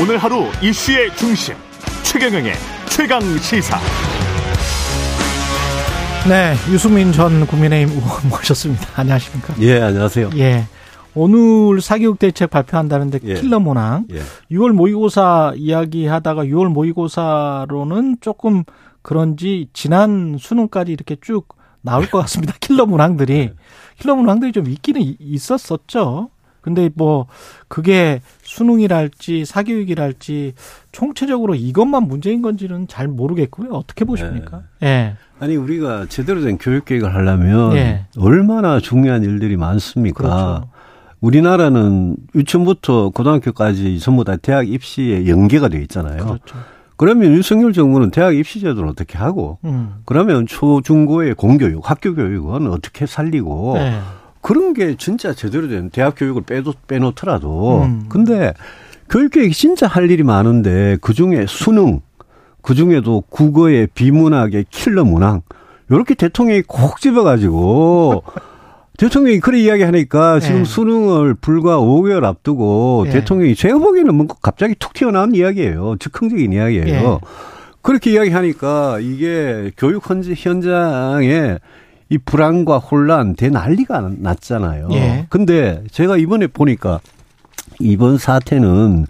오늘 하루 이슈의 중심 최경영의 최강 시사. 네, 유승민 전 국민의힘 의원 모셨습니다. 안녕하십니까? 예, 안녕하세요. 예. 오늘 사교육 대책 발표한다는데 예. 킬러 문항. 예. 6월 모의고사 이야기하다가 6월 모의고사로는 조금 그런지 지난 수능까지 이렇게 쭉 나올 것 같습니다. 킬러 문항들이 예. 킬러 문항들이 좀 있기는 이- 있었었죠. 근데 뭐 그게 수능이랄지 사교육이랄지 총체적으로 이것만 문제인 건지는 잘 모르겠고요. 어떻게 보십니까? 예. 아니 우리가 제대로 된 교육 계획을 하려면 예. 얼마나 중요한 일들이 많습니까? 그렇죠. 우리나라는 유치원부터 고등학교까지 전부 다 대학 입시에 연계가 돼 있잖아요. 그렇죠. 그러면 윤석열 정부는 대학 입시 제도를 어떻게 하고 음. 그러면 초, 중고의 공교육, 학교 교육은 어떻게 살리고 네. 그런 게 진짜 제대로 된 대학 교육을 빼도, 빼놓더라도 음. 근데 교육계획이 진짜 할 일이 많은데 그중에 수능 그중에도 국어의 비문학의 킬러 문항 요렇게 대통령이 콕 집어가지고 대통령이 그래 이야기하니까 지금 네. 수능을 불과 5개월 앞두고 네. 대통령이 제가 보기에는 뭔가 갑자기 툭 튀어나온 이야기예요. 즉흥적인 이야기예요. 예. 그렇게 이야기하니까 이게 교육 현장에 이 불안과 혼란 대 난리가 났잖아요. 예. 근데 제가 이번에 보니까 이번 사태는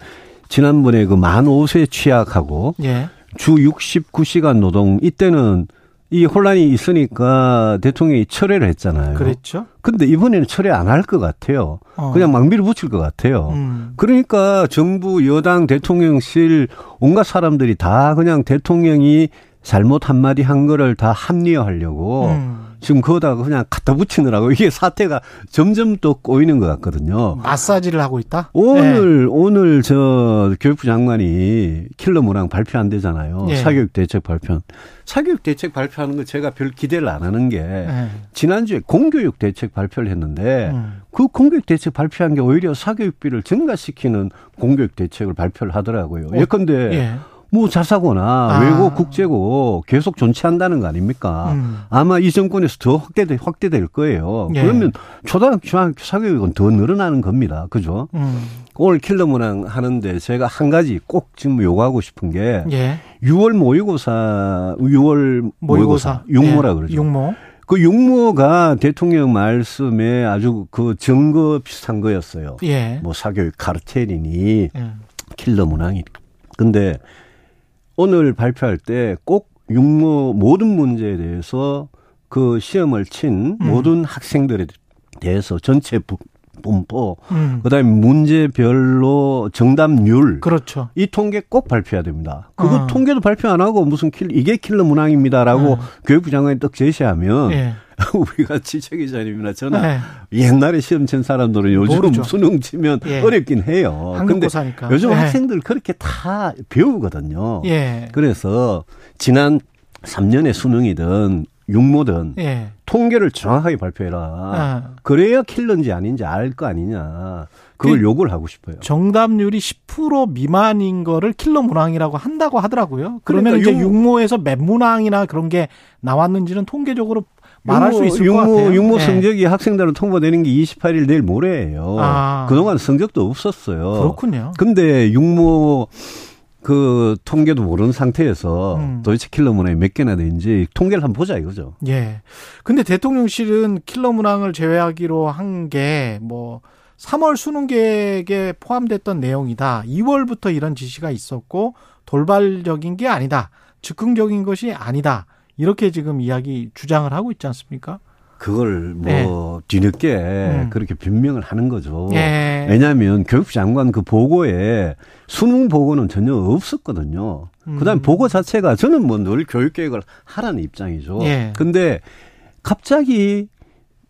지난번에 그 만 5세 취약하고 예. 주 69시간 노동 이때는 이 혼란이 있으니까 대통령이 철회를 했잖아요. 그랬죠. 근데 이번에는 철회 안 할 것 같아요. 어. 그냥 망비를 붙일 것 같아요. 음. 그러니까 정부 여당 대통령실 온갖 사람들이 다 그냥 대통령이 잘못 한마디 한 거를 다 합리화하려고 음. 지금 그거다가 그냥 갖다 붙이느라고 이게 사태가 점점 또 꼬이는 것 같거든요. 마사지를 하고 있다. 오늘 오늘 저 교육부 장관이 킬러 문항 발표한대잖아요. 예. 사교육 대책 발표. 사교육 대책 발표하는 거 제가 별 기대를 안 하는 게 예. 지난주에 공교육 대책 발표를 했는데 음. 그 공교육 대책 발표한 게 오히려 사교육비를 증가시키는 공교육 대책을 발표를 하더라고요. 어, 예컨대 예. 뭐 자사고나 아. 외고 국제고 계속 존치한다는 거 아닙니까? 음. 아마 이 정권에서 더 확대될, 확대될 거예요. 예. 그러면 초등학교, 중학교 사교육은 더 늘어나는 겁니다. 그죠? 음. 오늘 킬러 문항 하는데 제가 한 가지 꼭 지금 요구하고 싶은 게 예. 6월 모의고사, 6월 모의고사, 육모라 예. 그러죠. 육모. 그 육모가 대통령 말씀에 아주 그 증거 비슷한 거였어요. 예. 뭐 사교육 카르텔이니 예. 킬러 문항이. 근데 오늘 발표할 때 꼭 육모 모든 문제에 대해서 그 시험을 친 음. 모든 학생들에 대해서 전체 부- 분포, 음. 그다음에 문제별로 정답률 그렇죠. 이 통계 꼭 발표해야 됩니다. 그거 어. 통계도 발표 안 하고 무슨 킬 이게 킬러 문항입니다라고 어. 교육부 장관이 딱 제시하면 예. 우리가 지체 기자님이나 저나 예. 옛날에 시험 친 사람들은 요즘 모르죠. 수능 치면 예. 어렵긴 해요. 근데 한국고사니까. 요즘 예. 학생들 그렇게 다 배우거든요. 예. 그래서 지난 3년의 수능이든 육모든 예. 통계를 정확하게 발표해라. 아. 그래야 킬러인지 아닌지 알 거 아니냐. 그걸 그- 요구를 하고 싶어요. 정답률이 10% 미만인 거를 킬러 문항이라고 한다고 하더라고요. 그러면 그러니까 이제 육- 육모에서 몇 문항이나 그런 게 나왔는지는 통계적으로 말할 수 육모, 있을 육모, 것 같아요. 육모 예. 성적이 학생들로 통보되는 게 28일 내일 모레예요. 아. 그동안 성적도 없었어요. 그렇군요. 근데 육모 그 통계도 모르는 상태에서 음. 도대체 킬러 문항이 몇 개나 되는지 통계를 한번 보자 이거죠. 예. 근데 대통령실은 킬러 문항을 제외하기로 한 게 뭐 3월 수능 계획에 포함됐던 내용이다. 2월부터 이런 지시가 있었고 돌발적인 게 아니다. 즉흥적인 것이 아니다. 이렇게 지금 이야기 주장을 하고 있지 않습니까? 그걸 뭐 네. 뒤늦게 음. 그렇게 변명을 하는 거죠. 예. 왜냐하면 교육부 장관 그 보고에 수능 보고는 전혀 없었거든요. 음. 그다음 에 보고 자체가 저는 뭐 늘 교육 계획을 하라는 입장이죠. 예. 근데 갑자기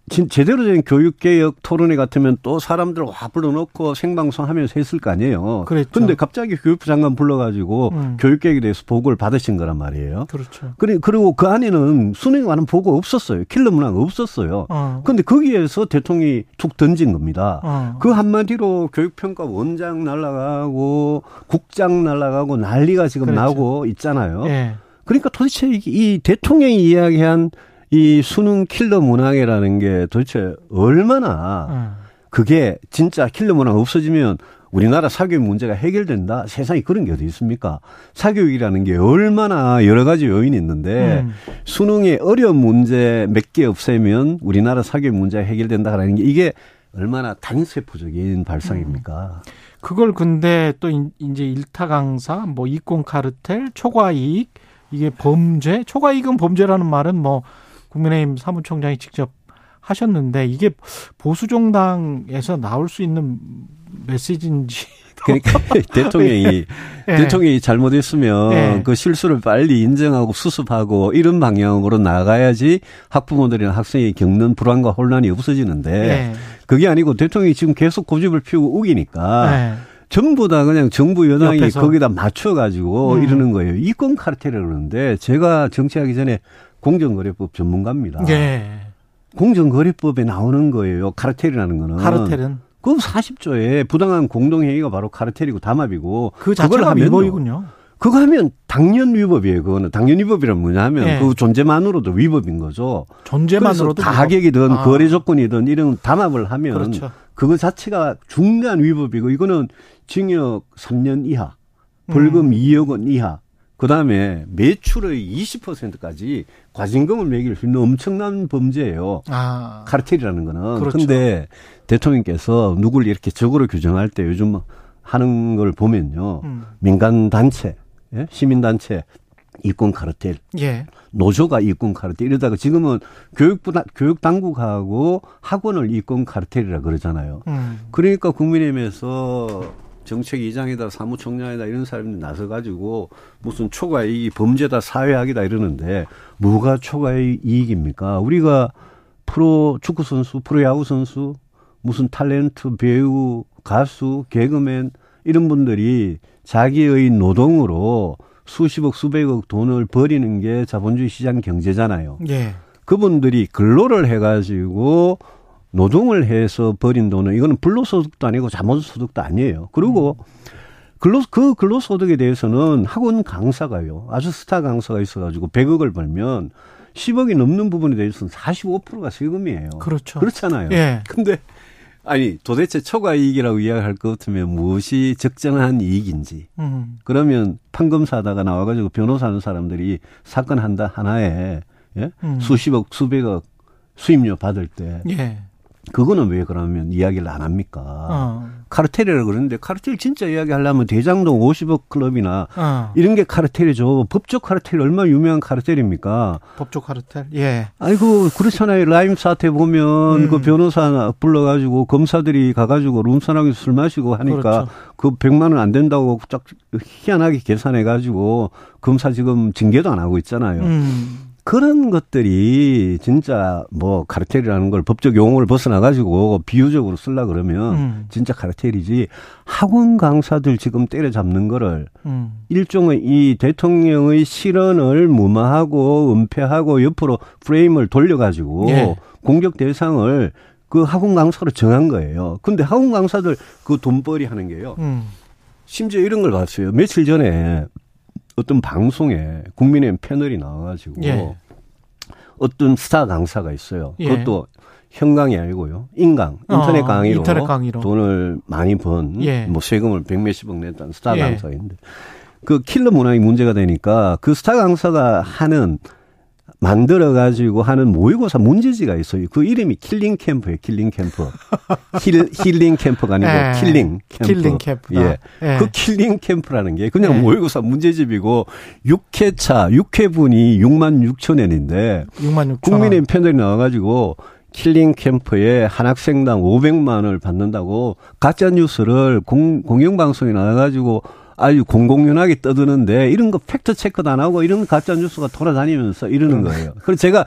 진- 제대로 된 교육개혁 토론회 같으면 또 사람들 와 불러놓고 생방송 하면서 했을 거 아니에요. 그랬죠. 근데 갑자기 교육부 장관 불러가지고 음. 교육개혁에 대해서 보고를 받으신 거란 말이에요. 그렇죠. 그리- 그리고 그 안에는 수능에 관한 보고 없었어요. 킬러 문항 없었어요. 어. 근데 거기에서 대통령이 툭 던진 겁니다. 어. 그 한마디로 교육평가 원장 날라가고 국장 날라가고 난리가 지금 그렇죠. 나고 있잖아요. 예. 그러니까 도대체 이, 이 대통령이 이야기한 이 수능 킬러 문항이라는 게 도대체 얼마나 어. 그게 진짜 킬러 문항 없어지면 우리나라 사교육 문제가 해결된다? 세상에 그런 게 어디 있습니까? 사교육이라는 게 얼마나 여러 가지 요인이 있는데 음. 수능의 어려운 문제 몇 개 없애면 우리나라 사교육 문제가 해결된다라는 게 이게 얼마나 단세포적인 발상입니까? 음. 그걸 근데 또 이제 일타 강사, 뭐 이권 카르텔, 초과이익 이게 범죄, 초과이익은 범죄라는 말은 뭐 국민의힘 사무총장이 직접 하셨는데 이게 보수 정당에서 나올 수 있는 메시지인지 그러니까 대통령이 네. 대통령이 잘못했으면 네. 그 실수를 빨리 인정하고 수습하고 이런 방향으로 나가야지 학부모들이나 학생이 겪는 불안과 혼란이 없어지는데 네. 그게 아니고 대통령이 지금 계속 고집을 피우고 우기니까 네. 전부 다 그냥 정부 여당이 옆에서. 거기다 맞춰 가지고 음. 이러는 거예요. 이권 카르텔을 그러는데 제가 정치하기 전에 공정거래법 전문가입니다. 네. 공정거래법에 나오는 거예요. 카르텔이라는 거는. 카르텔은? 그 40조에 부당한 공동행위가 바로 카르텔이고 담합이고 그 자체가 하면 위법이군요. 그거 하면 당연 위법이에요. 그거는 당연 위법이란 뭐냐 하면 네. 그 존재만으로도 위법인 거죠. 존재만으로도 가격이든 아. 거래 조건이든 이런 담합을 하면 그렇죠. 그거 자체가 중대한 위법이고 이거는 징역 3년 이하, 벌금 음. 2억 원 이하, 그 다음에 매출의 20%까지 과징금을 매길 수 있는 엄청난 범죄예요. 아. 카르텔이라는 거는. 그렇죠. 근데 대통령께서 누굴 이렇게 적으로 규정할 때 요즘 하는 걸 보면요. 음. 민간 단체, 예? 시민 단체 이권 카르텔, 예. 노조가 이권 카르텔 이러다가 지금은 교육부 교육 당국하고 학원을 이권 카르텔이라 그러잖아요. 음. 그러니까 국민의힘에서 정책 이장이다 사무총장이다 이런 사람들이 나서 가지고 무슨 초과 이익이 범죄다 사회학이다 이러는데 뭐가 초과 이익입니까? 우리가 프로 축구 선수, 프로 야구 선수, 무슨 탤런트 배우, 가수, 개그맨 이런 분들이 자기의 노동으로 수십억, 수백억 돈을 버리는 게 자본주의 시장 경제잖아요. 예. 그분들이 근로를 해가지고 노동을 해서 버린 돈은 이거는 불로소득도 아니고 자본소득도 아니에요. 그리고 근로, 그 근로소득에 대해서는 학원 강사가요. 아주 스타 강사가 있어가지고 100억을 벌면 10억이 넘는 부분에 대해서는 45%가 세금이에요. 그렇죠. 그렇잖아요. 예. 근데 아니 도대체 초과 이익이라고 이야기할 것 같으면 무엇이 적정한 이익인지 음. 그러면 판검사다가 나와가지고 변호사하는 사람들이 사건 한다 하나에 예? 음. 수십억 수백억 수임료 받을 때 예. 그거는 왜 그러면 이야기를 안 합니까? 어. 카르텔이라 그러는데 카르텔 진짜 이야기하려면 대장동 50억 클럽이나 어. 이런 게 카르텔이죠. 법적 카르텔 얼마나 유명한 카르텔입니까? 법적 카르텔? 예. 아이고 그렇잖아요. 라임 사태 보면 음. 그 변호사 불러가지고 검사들이 가가지고 룸사랑에 술 마시고 하니까 그렇죠. 그 100만 원 안 된다고 짝 희한하게 계산해가지고 검사 지금 징계도 안 하고 있잖아요. 음. 그런 것들이 진짜 뭐 카르텔이라는 걸 법적 용어를 벗어나 가지고 비유적으로 쓸라 그러면 음. 진짜 카르텔이지 학원 강사들 지금 때려잡는 거를 음. 일종의 이 대통령의 실언을 무마하고 은폐하고 옆으로 프레임을 돌려 가지고 예. 공격 대상을 그 학원 강사로 정한 거예요. 근데 학원 강사들 그 돈벌이 하는 게요. 음. 심지어 이런 걸 봤어요. 며칠 전에 어떤 방송에 국민의힘 패널이 나와가지고 예. 어떤 스타 강사가 있어요. 예. 그것도 현강이 아니고요. 인강, 인터넷, 어, 강의로 인터넷 강의로 돈을 많이 번, 예. 뭐 세금을 백 몇십억 냈던 스타 예. 강사가 있는데 그 킬러 문항이 문제가 되니까 그 스타 강사가 하는 만들어 가지고 하는 모의고사 문제지가 있어요. 그 이름이 킬링 캠프예요. 킬링 캠프. 힐 힐링 캠프가 아니고 네. 킬링 캠프. 킬링 캠프. 예. 네. 그 킬링 캠프라는 게 그냥 네. 모의고사 문제집이고 6회차 6회분이 6만 6천 원인데 6만 6천 국민의 편들이 나와 가지고 킬링 캠프에 한 학생당 500만 원을 받는다고 가짜 뉴스를 공, 공영방송에 나와 가지고 아주 공공연하게 떠드는데 이런 거 팩트 체크도 안 하고 이런 가짜 뉴스가 돌아다니면서 이러는 음. 거예요. 그래서 제가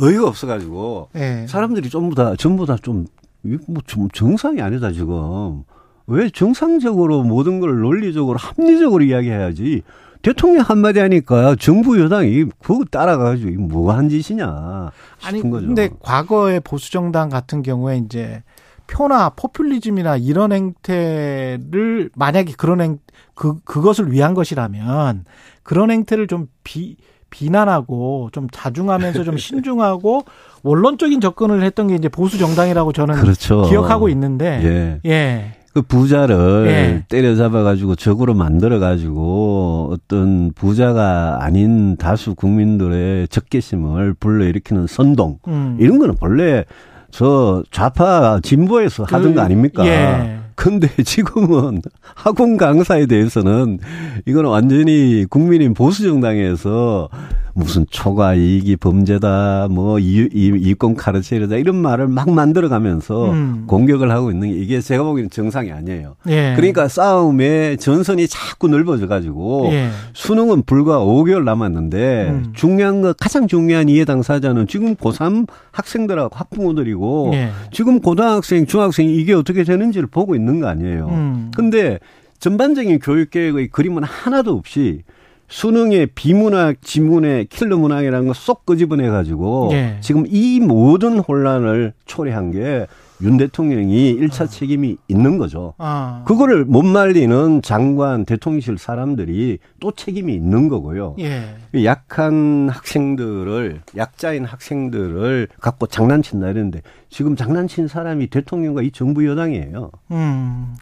어이가 없어가지고 네. 사람들이 전부 다 전부 다좀뭐좀 정상이 아니다 지금 왜 정상적으로 모든 걸 논리적으로 합리적으로 이야기해야지 대통령 한마디 하니까 정부 여당이 그거 따라가지고 뭐가 한 짓이냐 싶은 아니, 거죠. 근데 과거의 보수 정당 같은 경우에 이제 표나 포퓰리즘이나 이런 행태를 만약에 그런 행, 그, 그것을 위한 것이라면 그런 행태를 좀 비, 비난하고 좀 자중하면서 좀 신중하고 원론적인 접근을 했던 게 이제 보수 정당이라고 저는 그렇죠. 기억하고 있는데 예. 예. 그 부자를 예. 때려잡아가지고 적으로 만들어가지고 어떤 부자가 아닌 다수 국민들의 적개심을 불러일으키는 선동 음. 이런 거는 원래 저 좌파 진보에서 하던 거 아닙니까? 예. 근데 지금은 학원 강사에 대해서는 이거는 완전히 국민인 보수 정당에서 무슨 초과 이익이 범죄다, 뭐 이, 이, 이권 카르텔이다 이런 말을 막 만들어가면서 음. 공격을 하고 있는 게 이게 제가 보기에는 정상이 아니에요. 예. 그러니까 싸움의 전선이 자꾸 넓어져 가지고 예. 수능은 불과 5개월 남았는데 음. 중요한 거 가장 중요한 이해 당사자는 지금 고3 학생들하고 학부모들이고 예. 지금 고등학생, 중학생이 이게 어떻게 되는지를 보고 있는 거 아니에요. 음. 근데 전반적인 교육 계획의 그림은 하나도 없이 수능의 비문학, 지문의 킬러 문항이라는 거 쏙 끄집어내 가지고 예. 지금 이 모든 혼란을 초래한 게 윤 대통령이 일차 책임이 있는 거죠. 아. 그거를 못 말리는 장관, 대통령실 사람들이 또 책임이 있는 거고요. 예. 약한 학생들을 약자인 학생들을 갖고 장난친다 이랬는데 지금 장난친 사람이 대통령과 이 정부 여당이에요. 음.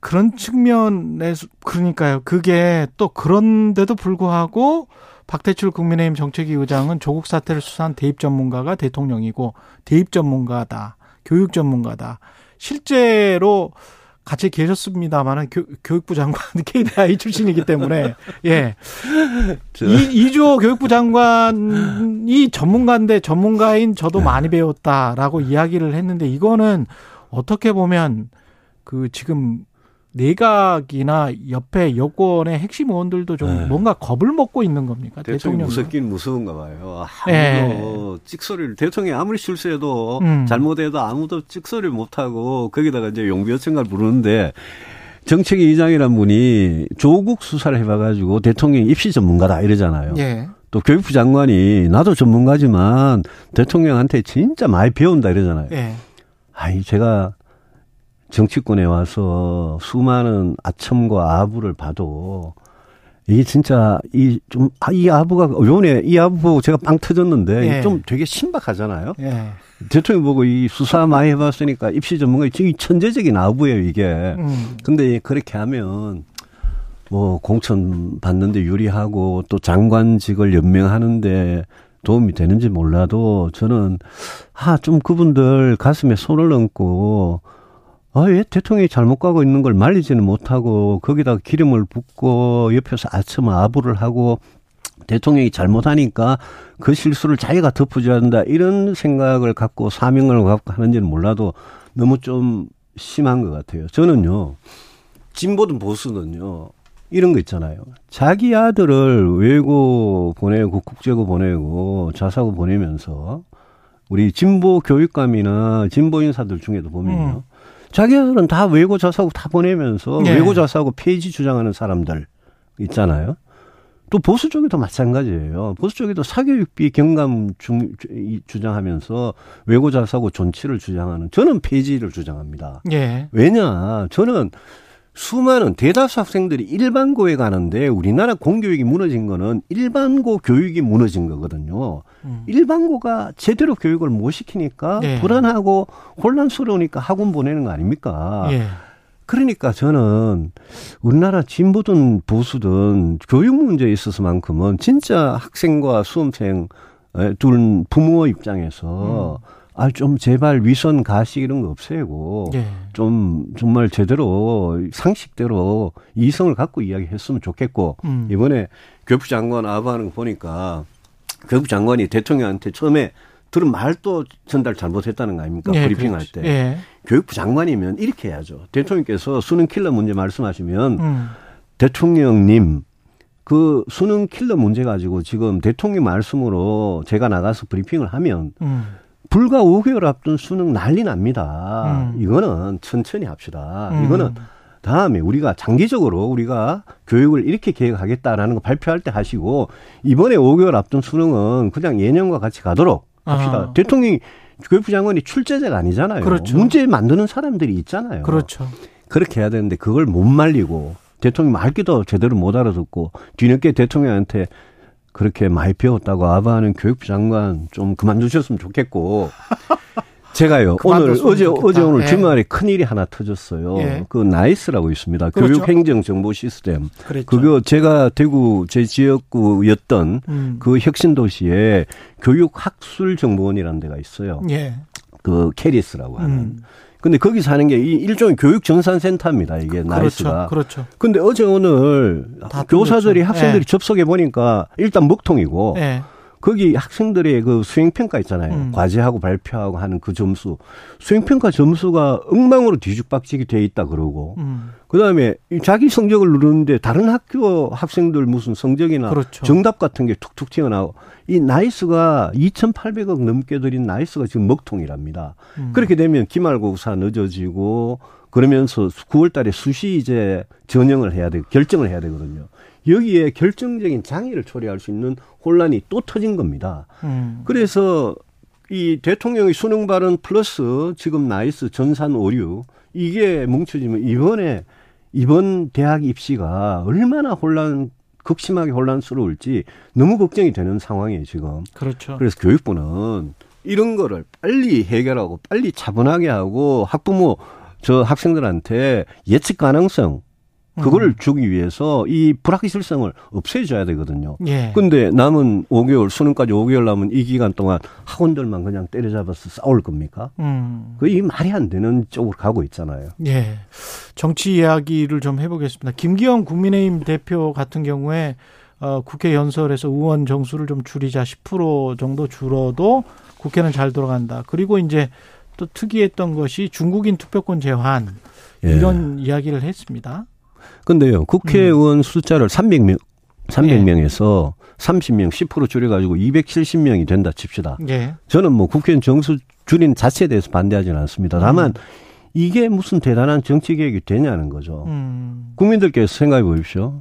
그런 측면에서 그러니까요. 그게 또 그런데도 불구하고 박대출 국민의힘 정책위 의장은 조국 사태를 수사한 대입 전문가가 대통령이고 대입 전문가다. 교육 전문가다. 실제로 같이 계셨습니다만은 교육부 장관 KDI 출신이기 때문에 예. 이, 이주호 교육부 장관이 전문가인데 전문가인 저도 네. 많이 배웠다라고 이야기를 했는데 이거는 어떻게 보면 그 지금 내각이나 옆에 여권의 핵심 의원들도 좀 네. 뭔가 겁을 먹고 있는 겁니까? 대통령. 무섭긴 무서운가 봐요. 예. 아무도 찍소리를 대통령이 아무리 실수해도 음. 잘못해도 아무도 찍소리를 못하고 거기다가 이제 용비어천가를 부르는데 정책위 의장이란 분이 조국 수사를 해봐가지고 대통령 입시 전문가다 이러잖아요. 예. 또 교육부 장관이 나도 전문가지만 대통령한테 진짜 많이 배운다 이러잖아요. 예. 아니 제가 정치권에 와서 수많은 아첨과 아부를 봐도 이게 진짜 이 좀이 아부가 요번에 이 아부 보고 제가 빵 터졌는데 예. 좀 되게 신박하잖아요. 예. 대통령 보고 이 수사 많이 해봤으니까 입시 전문가 이 천재적인 아부예요 이게. 음. 근데 그렇게 하면 뭐 공천 받는데 유리하고 또 장관직을 연명하는데 도움이 되는지 몰라도 저는 아 좀 그분들 가슴에 손을 얹고 아, 왜 대통령이 잘못 가고 있는 걸 말리지는 못하고 거기다가 기름을 붓고 옆에서 아첨 아부를 하고 대통령이 잘못하니까 그 실수를 자기가 덮어줘야 된다 이런 생각을 갖고 사명을 갖고 하는지는 몰라도 너무 좀 심한 것 같아요. 저는요 진보든 보수든요 이런 거 있잖아요. 자기 아들을 외고 보내고 국제고 보내고 자사고 보내면서 우리 진보 교육감이나 진보 인사들 중에도 보면요. 음. 자기 아들은 다 외고 자사고 다 보내면서 네. 외고 자사고 폐지 주장하는 사람들 있잖아요. 또 보수 쪽에도 마찬가지예요. 보수 쪽에도 사교육비 경감 중, 이- 주장하면서 외고 자사고 존치를 주장하는 저는 폐지를 주장합니다. 예. 왜냐? 저는 수많은 대다수 학생들이 일반고에 가는데 우리나라 공교육이 무너진 거는 일반고 교육이 무너진 거거든요. 음. 일반고가 제대로 교육을 못 시키니까 네. 불안하고 혼란스러우니까 학원 보내는 거 아닙니까? 예. 그러니까 저는 우리나라 진보든 보수든 교육 문제에 있어서만큼은 진짜 학생과 수험생 에, 둘 부모 입장에서 아 좀 제발 위선 가식 이런 거 없애고 예. 좀 정말 제대로 상식대로 이성을 갖고 이야기했으면 좋겠고 음. 이번에 교육부 장관 아부하는 거 보니까 교육부 장관이 대통령한테 처음에 들은 말도 전달 잘못했다는 거 아닙니까? 예, 브리핑할 그렇죠. 때. 예. 교육부 장관이면 이렇게 해야죠. 대통령께서 수능 킬러 문제 말씀하시면 음. 대통령님 그 수능 킬러 문제 가지고 지금 대통령 말씀으로 제가 나가서 브리핑을 하면 음. 불과 5개월 앞둔 수능 난리 납니다. 음. 이거는 천천히 합시다. 음. 이거는 다음에 우리가 장기적으로 우리가 교육을 이렇게 계획하겠다라는 거 발표할 때 하시고 이번에 5개월 앞둔 수능은 그냥 예년과 같이 가도록 합시다. 아. 대통령이 교육부 장관이 출제자가 아니잖아요. 그렇죠. 문제 만드는 사람들이 있잖아요. 그렇죠. 그렇게 해야 되는데 그걸 못 말리고 대통령 말기도 제대로 못 알아듣고 뒤늦게 대통령한테 그렇게 많이 배웠다고 아부하는 교육부 장관 좀 그만두셨으면 좋겠고 제가요 오늘 어제 좋겠다. 어제 오늘 예. 주말에 큰 일이 하나 터졌어요. 예. 그 나이스라고 있습니다. 그렇죠. 교육 행정 정보 시스템. 그렇죠. 그거 제가 대구 제 지역구였던 음. 그 혁신 도시에 교육 학술 정보원이라는 데가 있어요. 예. 그 캐리스라고 하는. 음. 근데 거기서 하는 게 일종의 교육 전산센터입니다. 이게 그렇죠, 나이스가. 그렇죠. 근데 어제 오늘 교사들이 학생들이 예. 접속해 보니까 일단 먹통이고 예. 거기 학생들의 그 수행평가 있잖아요. 음. 과제하고 발표하고 하는 그 점수. 수행평가 점수가 엉망으로 뒤죽박죽이 돼 있다 그러고. 음. 그 다음에 자기 성적을 누르는데 다른 학교 학생들 무슨 성적이나 그렇죠. 정답 같은 게 툭툭 튀어나오고. 이 나이스가 2,800억 넘게 들인 나이스가 지금 먹통이랍니다. 음. 그렇게 되면 기말고사 늦어지고 그러면서 9월 달에 수시 이제 전형을 해야 되고 결정을 해야 되거든요. 여기에 결정적인 장애를 초래할 수 있는 혼란이 또 터진 겁니다. 음. 그래서 이 대통령의 수능 발언 플러스 지금 나이스 전산 오류 이게 뭉쳐지면 이번에 이번 대학 입시가 얼마나 혼란 극심하게 혼란스러울지 너무 걱정이 되는 상황이에요 지금. 그렇죠. 그래서 교육부는 이런 거를 빨리 해결하고 빨리 차분하게 하고 학부모 저 학생들한테 예측 가능성 음. 주기 위해서 이 불확실성을 없애줘야 되거든요. 예. 근데 남은 5개월, 수능까지 5개월 남은 이 기간 동안 학원들만 그냥 때려잡아서 싸울 겁니까? 음. 그이 말이 안 되는 쪽으로 가고 있잖아요. 예. 정치 이야기를 좀 해보겠습니다. 김기현 국민의힘 대표 같은 경우에 어, 국회 연설에서 의원 정수를 좀 줄이자 10% 정도 줄어도 국회는 잘 돌아간다. 그리고 이제 또 특이했던 것이 중국인 투표권 제한 예. 이런 이야기를 했습니다. 근데요, 국회의원 음. 숫자를 300명, 300명에서 예. 30명, 10% 줄여가지고 270명이 된다 칩시다. 예. 저는 뭐 국회의원 정수 줄인 자체에 대해서 반대하지는 않습니다. 다만 음. 이게 무슨 대단한 정치 계획이 되냐는 거죠. 음. 국민들께서 생각해 보십시오.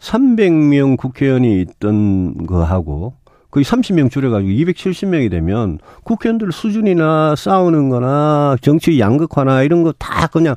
300명 국회의원이 있던 거하고 거의 30명 줄여가지고 270명이 되면 국회의원들 수준이나 싸우는 거나 정치 양극화나 이런 거 다 그냥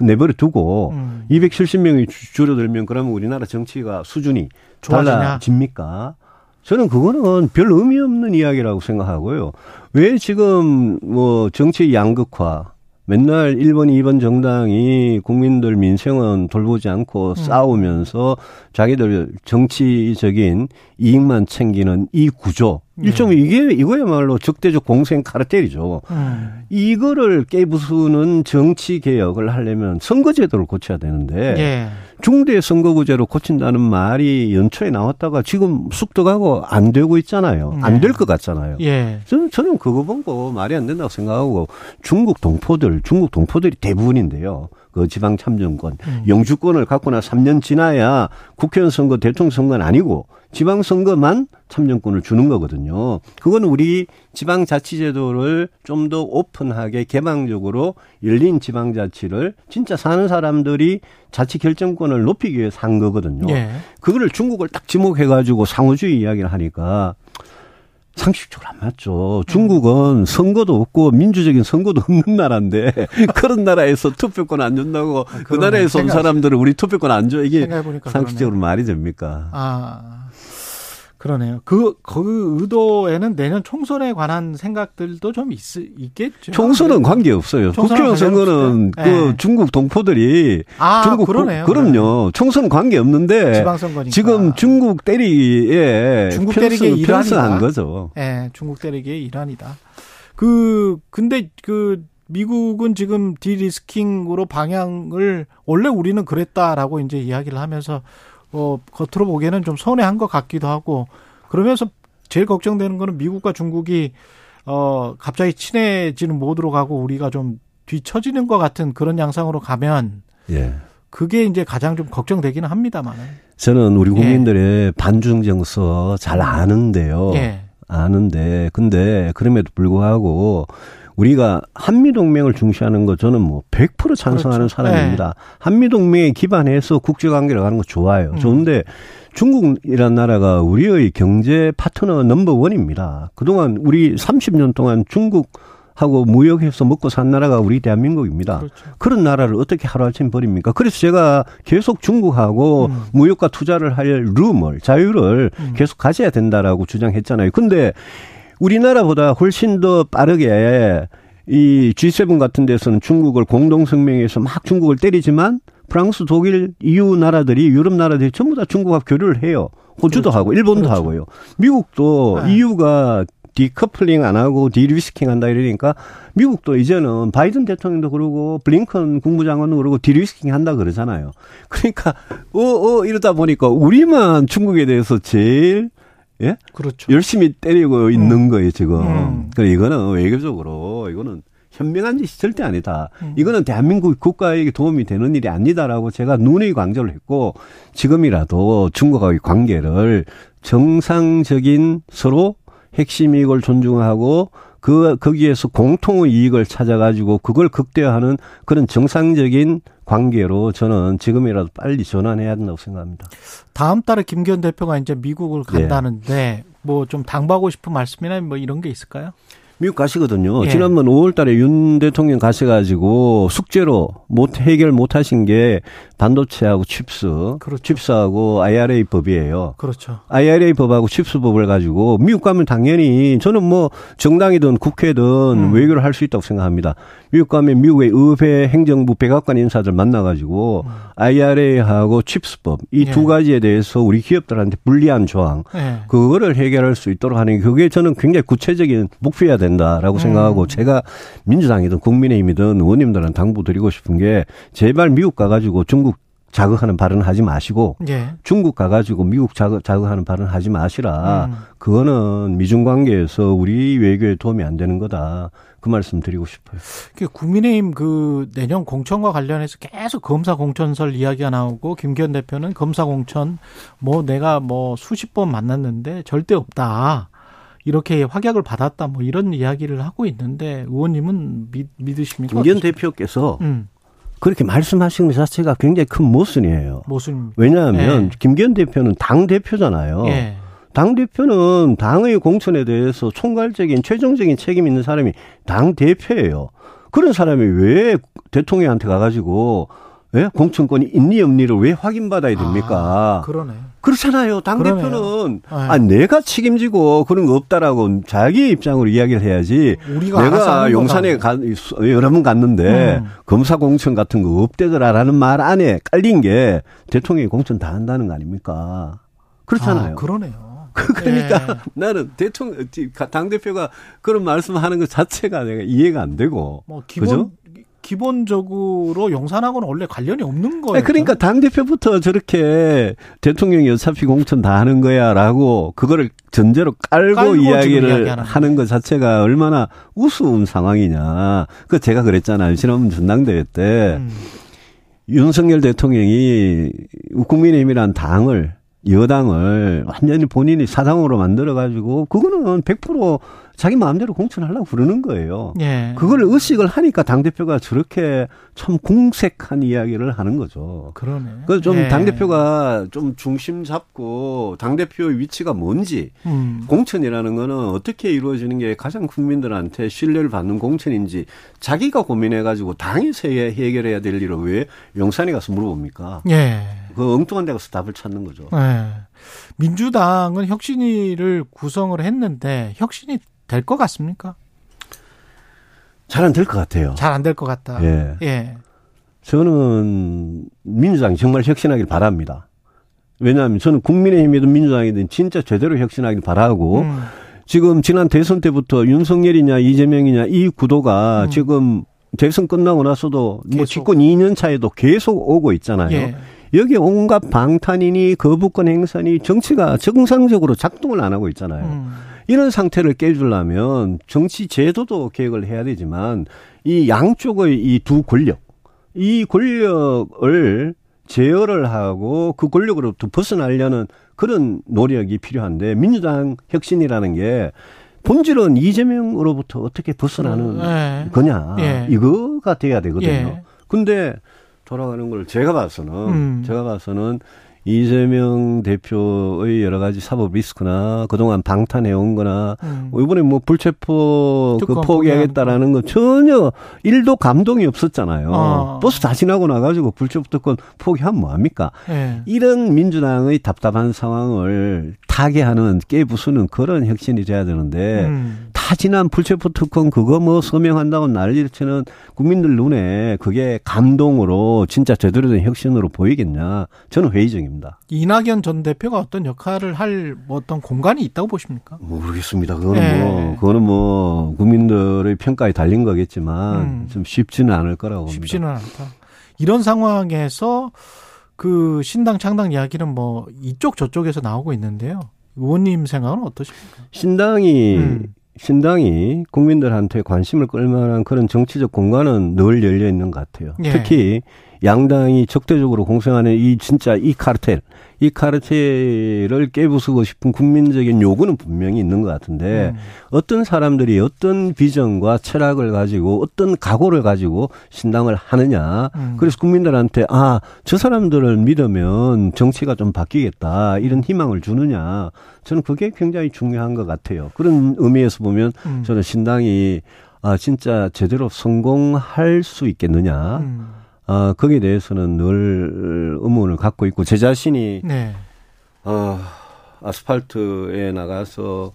내버려 두고 음. 270명이 줄어들면 그러면 우리나라 정치가 수준이 좋아지냐? 달라집니까? 저는 그거는 별 의미 없는 이야기라고 생각하고요. 왜 지금 뭐 정치 양극화 맨날 1번, 2번 정당이 국민들 민생은 돌보지 않고 음. 싸우면서 자기들 정치적인 이익만 챙기는 이 구조. 네. 일종의 이게 이거야말로 적대적 공생 카르텔이죠. 음. 이거를 깨부수는 정치 개혁을 하려면 선거제도를 고쳐야 되는데 예. 중대 선거구제로 고친다는 말이 연초에 나왔다가 지금 쑥덕하고 안 되고 있잖아요. 네. 안될 것 같잖아요. 예. 저는 저는 그거 보고 말이 안 된다고 생각하고 중국 동포들 중국 동포들이 대부분인데요. 그 지방 참정권, 음. 영주권을 갖고 나 3년 지나야 국회의원 선거, 대통령 선거는 아니고 지방 선거만 참정권을 주는 거거든요. 그건 우리 지방 자치제도를 좀 더 오픈하게 개방적으로 열린 지방 자치를 진짜 사는 사람들이 자치 결정권을 높이기 위해서 한 거거든요. 예. 그거를 중국을 딱 지목해 가지고 상호주의 이야기를 하니까 상식적으로 안 맞죠. 중국은 선거도 없고 민주적인 선거도 없는 나라인데 그런 나라에서 투표권 안 준다고 아, 그 나라에서 온 사람들은 우리 투표권 안 줘. 이게 상식적으로 그러네. 말이 됩니까? 아. 그러네요. 그, 그 의도에는 내년 총선에 관한 생각들도 좀 있, 있겠죠. 총선은 관계 없어요. 국회의원 선거는 그 네. 중국 동포들이 아, 중국 그러네요. 그럼요. 총선 관계 없는데 지방선거니까. 지금 중국 때리기에 중국 때리기의 일환이다. 거죠. 예, 네, 중국 때리기의 일환이다. 그 근데 그 미국은 지금 디리스킹으로 방향을 원래 우리는 그랬다라고 이제 이야기를 하면서 어, 겉으로 보기에는 좀 손해한 것 같기도 하고 그러면서 제일 걱정되는 거는 미국과 중국이 어, 갑자기 친해지는 모드로 가고 우리가 좀 뒤처지는 것 같은 그런 양상으로 가면 예. 그게 이제 가장 좀 걱정되기는 합니다만. 저는 우리 예. 국민들의 예. 반중 정서 잘 아는데요. 예. 아는데 근데 그럼에도 불구하고 우리가 한미 동맹을 중시하는 거 저는 뭐 100% 찬성하는 그렇죠. 사람입니다. 네. 한미 동맹에 기반해서 국제 관계를 가는 거 좋아요. 음. 좋은데 중국이란 나라가 우리의 경제 파트너 넘버 원입니다. 그동안 우리 30년 동안 중국 하고 무역해서 먹고 산 나라가 우리 대한민국입니다. 그렇죠. 그런 나라를 어떻게 하루아침 버립니까? 그래서 제가 계속 중국하고 음. 무역과 투자를 할 룸을, 자유를 음. 계속 가져야 된다라고 주장했잖아요. 근데 우리나라보다 훨씬 더 빠르게 이 G7 같은 데서는 중국을 공동성명에서 막 중국을 때리지만 프랑스, 독일, EU 나라들이 유럽 나라들이 전부 다 중국과 교류를 해요. 호주도 그렇죠. 하고 일본도 그렇죠. 하고요. 미국도 네. EU가 decoupling 안 하고 de-risking 한다 이러니까 미국도 이제는 바이든 대통령도 그러고 블링컨 국무장관도 그러고 de-risking 한다 그러잖아요. 그러니까 어어 어, 이러다 보니까 우리만 중국에 대해서 제일 예? 그렇죠. 열심히 때리고 있는 음. 거예요, 지금. 음. 그래 이거는 외교적으로 이거는 현명한 짓이 절대 아니다. 음. 이거는 대한민국 국가에게 도움이 되는 일이 아니다라고 제가 눈의 강조를 했고 지금이라도 중국과의 관계를 정상적인 서로 핵심 이익을 존중하고 그 거기에서 공통의 이익을 찾아가지고 그걸 극대화하는 그런 정상적인 관계로 저는 지금이라도 빨리 전환해야 된다고 생각합니다. 다음 달에 김기현 대표가 이제 미국을 간다는데 네. 뭐좀 당부하고 싶은 말씀이나 뭐 이런 게 있을까요? 미국 가시거든요. 예. 지난번 5월 달에 윤 대통령 가셔가지고 숙제로 못, 해결 못 하신 게 반도체하고 CHIPS. 그렇죠. CHIPS하고 IRA 법이에요. 그렇죠. IRA 법하고 CHIPS 법을 가지고 미국 가면 당연히 저는 뭐 정당이든 국회든 음. 외교를 할 수 있다고 생각합니다. 미국 가면 미국의 의회 행정부 백악관 인사들 만나가지고 음. IRA하고 CHIPS법 이 두 예. 가지에 대해서 우리 기업들한테 불리한 조항 예. 그거를 해결할 수 있도록 하는 게 그게 저는 굉장히 구체적인 목표야 된다라고 음. 생각하고 제가 민주당이든 국민의힘이든 의원님들은 당부드리고 싶은 게 제발 미국 가가지고 중국 자극하는 발언 하지 마시고 예. 중국 가가지고 미국 자극, 자극하는 발언 하지 마시라. 음. 그거는 미중 관계에서 우리 외교에 도움이 안 되는 거다. 그 말씀 드리고 싶어요. 국민의힘 그 내년 공천과 관련해서 계속 검사 공천설 이야기가 나오고 김기현 대표는 검사 공천 뭐 내가 뭐 수십 번 만났는데 절대 없다. 이렇게 확약을 받았다 뭐 이런 이야기를 하고 있는데 의원님은 믿, 믿으십니까? 김기현 대표께서 음. 그렇게 말씀하시는 것 자체가 굉장히 큰 모순이에요. 모순. 왜냐하면 예. 김기현 대표는 당 대표잖아요. 예. 당 대표는 당의 공천에 대해서 총괄적인 최종적인 책임 있는 사람이 당 대표예요. 그런 사람이 왜 대통령한테 가가지고 예? 공천권이 있니 없니를 왜 확인받아야 됩니까? 아, 그러네. 그렇잖아요. 당 대표는 네. 아 내가 책임지고 그런 거 없다라고 자기 입장으로 이야기를 해야지. 내가 용산에 가, 여러 번 갔는데 음. 검사 공천 같은 거 없대더라라는 말 안에 깔린 게 대통령이 공천 다 한다는 거 아닙니까? 그렇잖아요. 아, 그러네요. 그러니까 네. 나는 대통령 당 대표가 그런 말씀하는 것 자체가 내가 이해가 안 되고. 뭐 기본 그죠? 기본적으로 용산하고는 원래 관련이 없는 거예요. 그러니까 당 대표부터 저렇게 대통령이 어차피 공천 다 하는 거야라고 그거를 전제로 깔고, 깔고 이야기를 하는 것 자체가 얼마나 우스운 상황이냐. 그 제가 그랬잖아요. 지난번 전당대회 때 음. 윤석열 대통령이 국민의힘이란 당을 여당을 완전히 본인이 사당으로 만들어 가지고 그거는 100% 자기 마음대로 공천하려고 그러는 거예요. 예. 그걸 의식을 하니까 당 대표가 저렇게 참 공색한 이야기를 하는 거죠. 그러네. 그좀 예. 당 대표가 좀 중심 잡고 당 대표의 위치가 뭔지 음. 공천이라는 거는 어떻게 이루어지는 게 가장 국민들한테 신뢰를 받는 공천인지 자기가 고민해 가지고 당에서 해결해야 될 일을 왜 용산에 가서 물어봅니까? 예. 그 엉뚱한 데 가서 답을 찾는 거죠. 예. 민주당은 혁신위를 구성을 했는데 혁신이 될 것 같습니까? 잘 안 될 것 같아요. 잘 안 될 것 같다. 예. 예. 저는 민주당이 정말 혁신하길 바랍니다. 왜냐하면 저는 국민의힘이든 민주당이든 진짜 제대로 혁신하길 바라고 음. 지금 지난 대선 때부터 윤석열이냐 이재명이냐 이 구도가 음. 지금 대선 끝나고 나서도 뭐 집권 2년 차에도 계속 오고 있잖아요. 예. 여기 온갖 방탄이니 거부권 행사니 정치가 정상적으로 작동을 안 하고 있잖아요. 음. 이런 상태를 깨주려면 정치 제도도 개혁을 해야 되지만 이 양쪽의 이 두 권력, 이 권력을 제어를 하고 그 권력으로부터 벗어나려는 그런 노력이 필요한데 민주당 혁신이라는 게 본질은 이재명으로부터 어떻게 벗어나는 네. 거냐 예. 이거가 돼야 되거든요. 예. 근데 돌아가는 걸 제가 봐서는 음. 제가 봐서는 이재명 대표의 여러 가지 사법 리스크나 그동안 방탄해온 거나 음. 뭐 이번에 뭐 불체포 그 포기하겠다라는 거 전혀 일도 감동이 없었잖아요. 어. 버스 다 지나고 나가지고 불체포 특권 포기하면 뭐합니까? 예. 이런 민주당의 답답한 상황을 타개하는 깨부수는 그런 혁신이 돼야 되는데 음. 다 지난 불체포 특권 그거 뭐 서명한다고 난리를 치는 국민들 눈에 그게 감동으로 진짜 제대로 된 혁신으로 보이겠냐? 저는 회의적입니다. 이낙연 전 대표가 어떤 역할을 할 뭐 어떤 공간이 있다고 보십니까? 모르겠습니다. 그거는 네. 뭐 그거는 뭐 국민들의 평가에 달린 거겠지만 음. 좀 쉽지는 않을 거라고 봅니다. 쉽지는 않다. 이런 상황에서 그 신당 창당 이야기는 뭐 이쪽 저쪽에서 나오고 있는데요. 의원님 생각은 어떠십니까? 신당이 음. 신당이 국민들한테 관심을 끌 만한 그런 정치적 공간은 늘 열려 있는 것 같아요. 예. 특히 양당이 적대적으로 공생하는 이 진짜 이 카르텔, 이 카르텔을 깨부수고 싶은 국민적인 요구는 분명히 있는 것 같은데 음. 어떤 사람들이 어떤 비전과 철학을 가지고 어떤 각오를 가지고 신당을 하느냐. 음. 그래서 국민들한테 아, 저 사람들을 믿으면 정치가 좀 바뀌겠다. 이런 희망을 주느냐. 저는 그게 굉장히 중요한 것 같아요. 그런 의미에서 보면 음. 저는 신당이 아, 진짜 제대로 성공할 수 있겠느냐. 음. 아, 거기에 대해서는 늘 의문을 갖고 있고 제 자신이 네. 어, 아스팔트에 나가서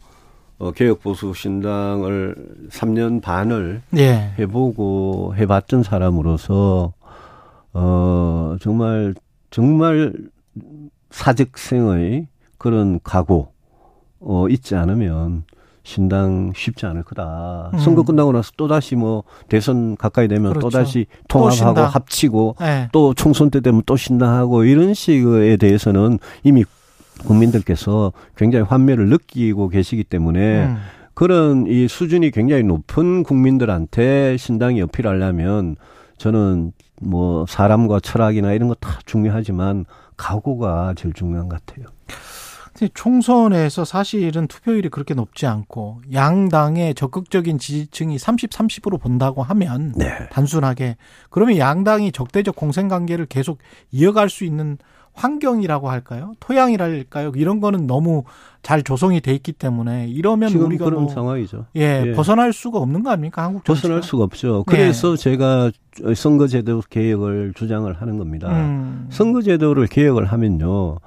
어, 개혁보수 신당을 3년 반을 예. 해보고 해봤던 사람으로서 어, 정말 정말 사직생의 그런 각오 어, 있지 않으면 신당 쉽지 않을 거다. 음. 선거 끝나고 나서 또 다시 뭐 대선 가까이 되면 그렇죠. 또 다시 또 통합하고 신당. 합치고 예. 또 총선 때 되면 또 신당하고 이런 식에 대해서는 이미 국민들께서 굉장히 환멸을 느끼고 계시기 때문에 음. 그런 이 수준이 굉장히 높은 국민들한테 신당이 어필하려면 저는 뭐 사람과 철학이나 이런 거 다 중요하지만 각오가 제일 중요한 것 같아요. 근데 총선에서 사실은 투표율이 그렇게 높지 않고 양당의 적극적인 지지층이 30, 30으로 본다고 하면 네. 단순하게 그러면 양당이 적대적 공생 관계를 계속 이어갈 수 있는 환경이라고 할까요? 토양이랄까요? 이런 거는 너무 잘 조성이 돼 있기 때문에 이러면 지금 우리가 그런 뭐 상황이죠. 예, 예. 벗어날 수가 없는 거 아닙니까? 한국 정치가? 벗어날 수가 없죠. 네. 그래서 제가 선거제도 개혁을 주장을 하는 겁니다. 음. 선거제도를 개혁을 하면요.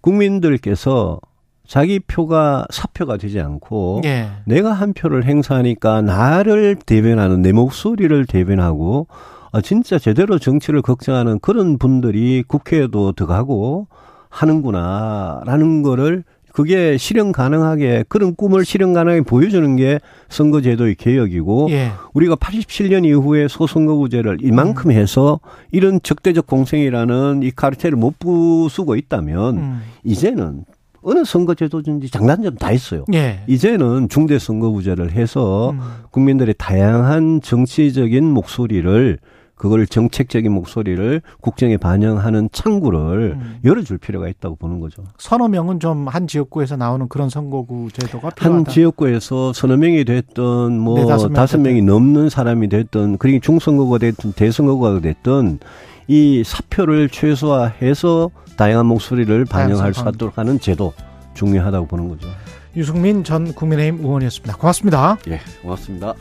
국민들께서 자기 표가 사표가 되지 않고 예. 내가 한 표를 행사하니까 나를 대변하는 내 목소리를 대변하고 아, 진짜 제대로 정치를 걱정하는 그런 분들이 국회에도 들어가고 하는구나라는 거를 그게 실현 가능하게 그런 꿈을 실현 가능하게 보여주는 게 선거제도의 개혁이고 예. 우리가 87년 이후에 소선거구제를 이만큼 해서 이런 적대적 공생이라는 이 카르텔을 못 부수고 있다면 음. 이제는 어느 선거제도든지 장단점 다 있어요. 예. 이제는 중대 선거구제를 해서 음. 국민들의 다양한 정치적인 목소리를 그걸 정책적인 목소리를 국정에 반영하는 창구를 음. 열어줄 필요가 있다고 보는 거죠. 서너 명은 좀 한 지역구에서 나오는 그런 선거구 제도가 한 필요하다. 지역구에서 서너 명이 됐던 뭐명 다섯 명이 됐든. 넘는 사람이 됐던 그리고 중선거가 됐든 대선거가 됐든 이 사표를 최소화해서 다양한 목소리를 반영할 수 있도록 하는 제도 중요하다고 보는 거죠. 유승민 전 국민의힘 의원이었습니다. 고맙습니다. 예, 고맙습니다.